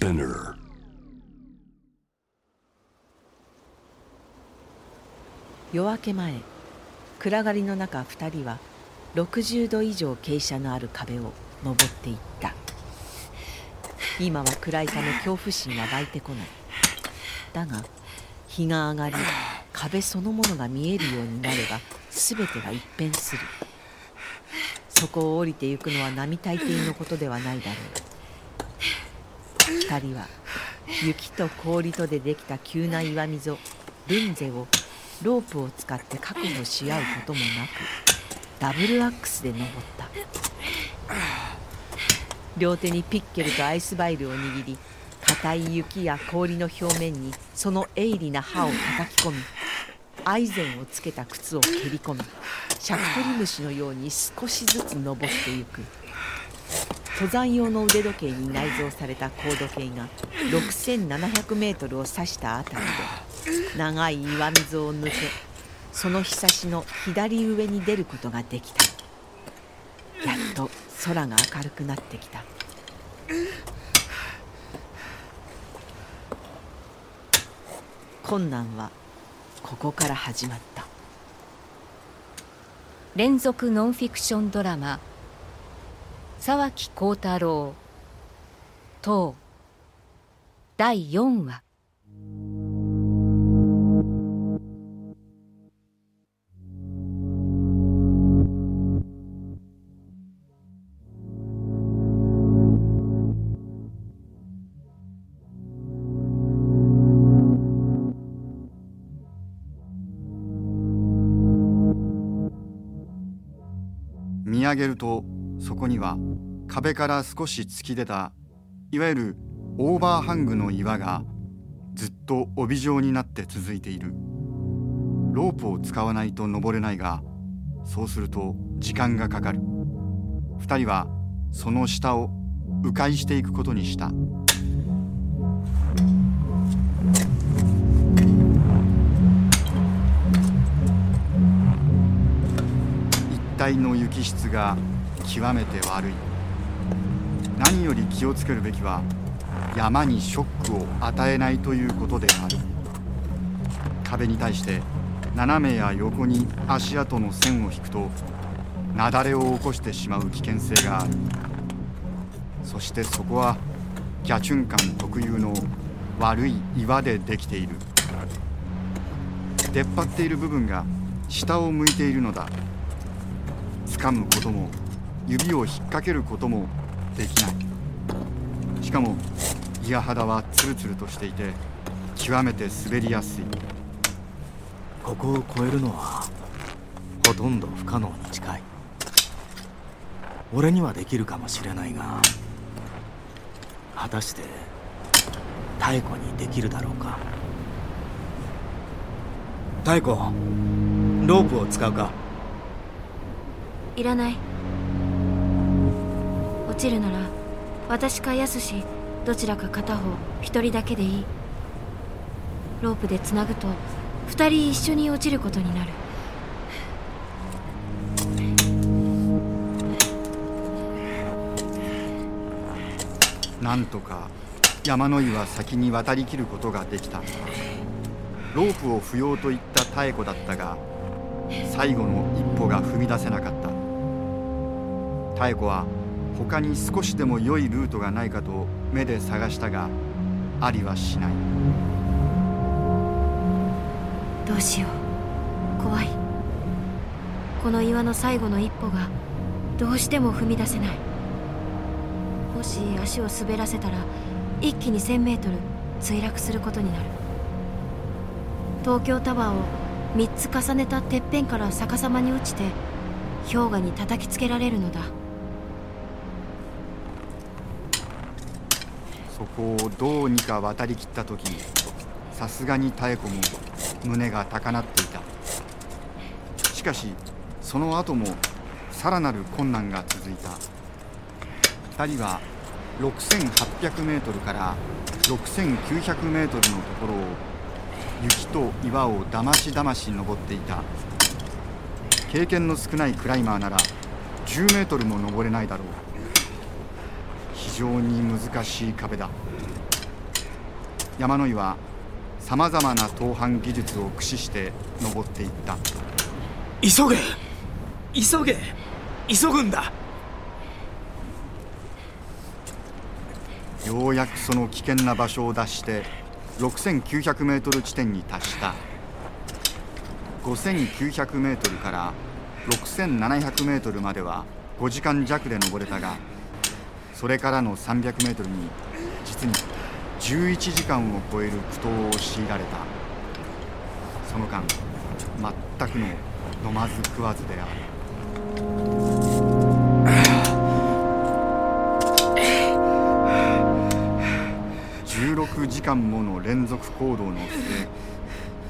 Spinner. 夜明け前暗がりの中2人は60度以上傾斜のある壁を登っていった。今は暗いため恐怖心は湧いてこない。だが日が上がり壁そのものが見えるようになれば全てが一変する。そこを降りてゆくのは並大抵のことではないだろう。2人は雪と氷とでできた急な岩溝ルンゼをロープを使って確保し合うこともなくダブルアックスで登った。両手にピッケルとアイスバイルを握り硬い雪や氷の表面にその鋭利な刃を叩き込みアイゼンをつけた靴を蹴り込みシャクトリムシのように少しずつ登ってゆく。登山用の腕時計に内蔵された高度計が6700メートルを指したあたりで長い岩溝を抜けそのひさしの左上に出ることができた。やっと空が明るくなってきた。困難はここから始まった。連続ノンフィクションドラマ沢木幸太郎。等第4話見上げるとそこには壁から少し突き出たいわゆるオーバーハングの岩がずっと帯状になって続いている。ロープを使わないと登れないがそうすると時間がかかる。2人はその下を迂回していくことにした。一帯の雪質が極めて悪い。何より気をつけるべきは山にショックを与えないということである。壁に対して斜めや横に足跡の線を引くと雪崩を起こしてしまう危険性がある。そしてそこはギャチュンカン特有の悪い岩でできている。出っ張っている部分が下を向いているのだ。掴むことも指を引っ掛けることもできない。しかも岩肌はツルツルとしていて極めて滑りやすい。ここを越えるのはほとんど不可能。に近い。俺にはできるかもしれないが果たして妙子にできるだろうか。妙子ロープを使うか。いらない落ちるなら私かやすしどちらか片方一人だけでいい。ロープでつなぐと二人一緒に落ちることになる。なんとか山の井は先に渡りきることができた。ロープを不要と言った妙子だったが最後の一歩が踏み出せなかった。妙子は他に少しでも良いルートがないかと目で探したがありはしない。どうしよう。怖い。この岩の最後の一歩がどうしても踏み出せない。もし足を滑らせたら一気に 1000m 墜落することになる。東京タワーを3つ重ねたてっぺんから逆さまに落ちて氷河に叩きつけられるのだ。そこをどうにか渡りきった時さすがに妙子も胸が高鳴っていた。しかしその後もさらなる困難が続いた。2人は6800メートルから6900メートルのところを雪と岩をだましだまし登っていた。経験の少ないクライマーなら10メートルも登れないだろう。非常に難しい壁だ。山野井はさまざまな盗犯技術を駆使して登っていった。急げ急げ急ぐんだ。ようやくその危険な場所を脱して6900メートル地点に達した。5900メートルから6700メートルまでは5時間弱で登れたがそれからの300メートルに実に11時間を超える苦闘を強いられた。その間全くの飲まず食わずである。16時間もの連続行動の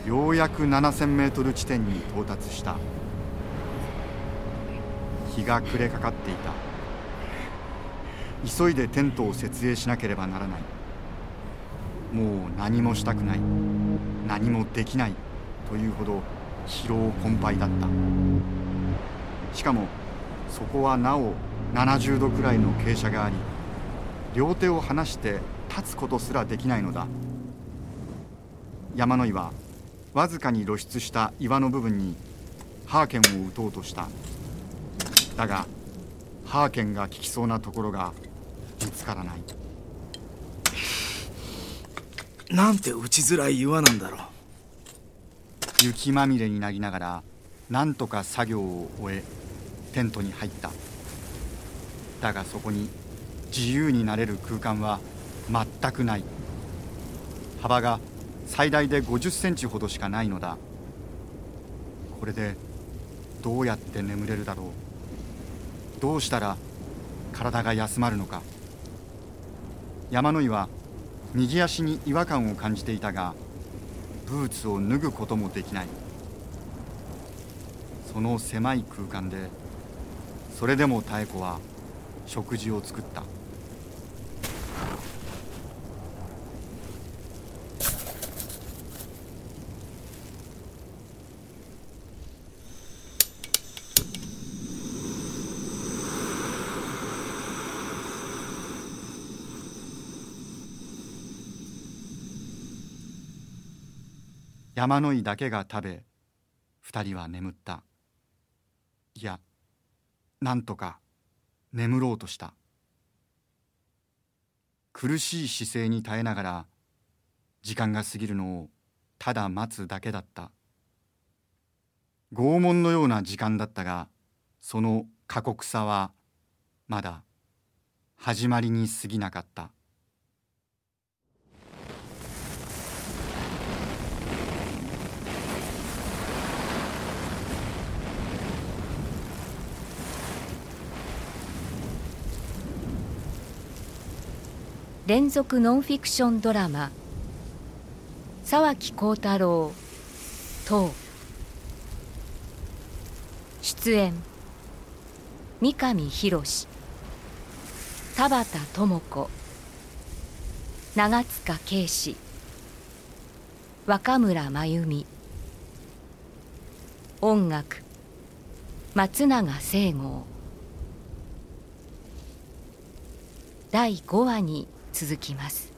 末ようやく7000メートル地点に到達した。日が暮れかかっていた。急いでテントを設営しなければならない。もう何もしたくない。何もできない。というほど疲労困憊だった。しかもそこはなお70度くらいの傾斜があり両手を離して立つことすらできないのだ。山野井はわずかに露出した岩の部分にハーケンを撃とうとした。だがハーケンが効きそうなところが見つからない。なんて打ちづらい岩なんだろう。雪まみれになりながらなんとか作業を終えテントに入った。だがそこに自由になれる空間は全くない。幅が最大で50センチほどしかないのだ。これでどうやって眠れるだろうどうしたら体が休まるのか。山野井は右足に違和感を感じていたがブーツを脱ぐこともできない。その狭い空間でそれでも妙子は食事を作った。山野井だけが食べ二人は眠った。いやなんとか眠ろうとした。苦しい姿勢に耐えながら時間が過ぎるのをただ待つだけだった。拷問のような時間だったがその過酷さはまだ始まりに過ぎなかった。連続ノンフィクションドラマ。沢木耕太郎。等出演。三上博田畑智子。長塚圭史。若村真由美。音楽。松永聖剛第5話に続きます。